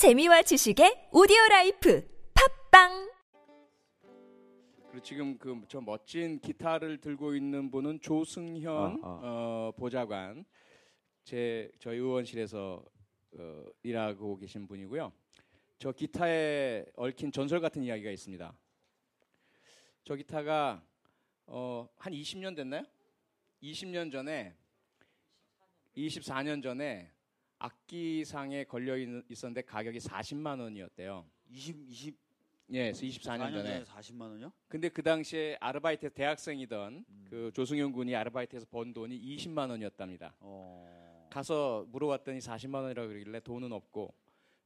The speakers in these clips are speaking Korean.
재미와 지식의 오디오 라이프 팟빵 그리고 지금 그 저 멋진 기타를 들고 있는 분은 조승현 아, 아. 어, 보좌관 제 저희 의원실에서 어, 일하고 계신 분이고요. 저 기타에 얽힌 전설 같은 이야기가 있습니다. 저 기타가 어, 한 20년 됐나요? 20년 전에 24년 전에 악기상에 걸려 있- 있었는데 가격이 40만 원이었대요. 20 20 예, 24년 전에. 40만 원이요? 근데 그 당시에 아르바이트 대학생이던 음. 그 조승현 군이 아르바이트에서 번 돈이 20만 원이었답니다. 어. 가서 물어봤더니 40만 원이라고 그러길래 돈은 없고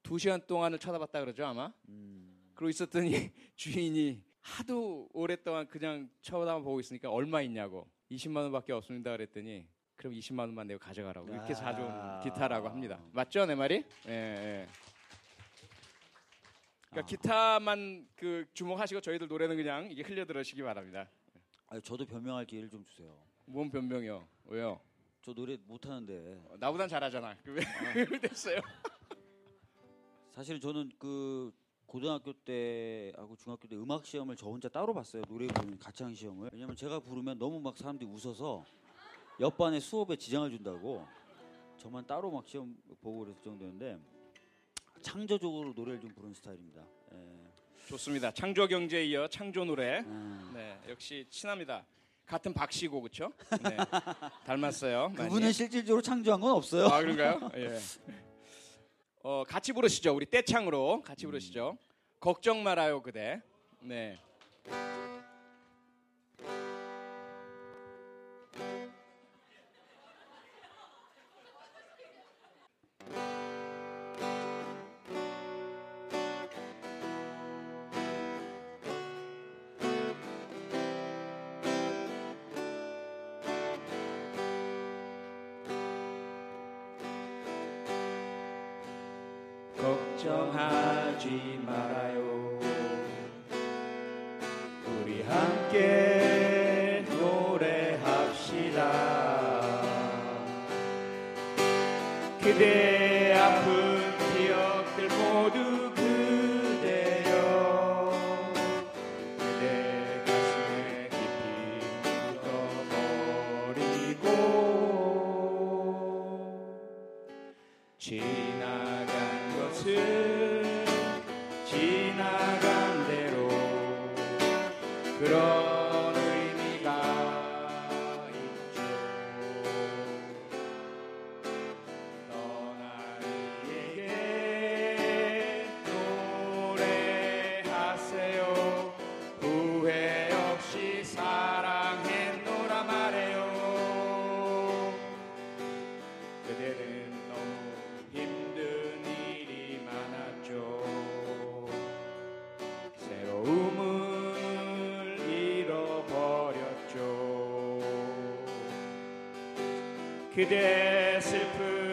두 시간 동안을 쳐다봤다 그러죠 아마. 음. 그러고 있었더니 주인이 하도 오랫동안 그냥 쳐다보고 있으니까 얼마 있냐고 20만 원밖에 없습니다 그랬더니 그럼 20만 원만 내고 가져가라고 이렇게 아. 사준 기타라고 합니다. 맞죠 내 말이? 예. 예. 그러니까 아. 기타만 그 주목하시고 저희들 노래는 그냥 이게 흘려 들으시기 바랍니다. 아니, 저도 변명할 기회를 좀 주세요. 뭔 변명이요? 왜요? 저 노래 못 하는데 어, 나보단 잘하잖아. 그왜 됐어요? 사실은 저는 그 고등학교 때하고 중학교 때 음악 시험을 저 혼자 따로 봤어요. 노래 부르는 가창 시험을. 왜냐면 제가 부르면 너무 막 사람들이 웃어서 옆반에 수업에 지장을 준다고 저만 따로 막 시험 보고 그랬을 정도였는데 창조적으로 노래를 좀 부르는 스타일입니다. 예. 좋습니다. 창조 경제에 이어 창조 노래. 음. 네, 역시 친합니다. 같은 박씨고 그렇죠? 네. 닮았어요. 그분은 실질적으로 창조한 건 없어요. 아 그런가요? 예. 어 같이 부르시죠. 우리 떼창으로 같이 부르시죠. 걱정 말아요 그대. 네. 걱정하지 말아요. 우리 함께 노래합시다. 그대 아픈 기억들 모두 그대여 그대 가슴에 깊이 묻어버리고 지나 간 그대 슬픈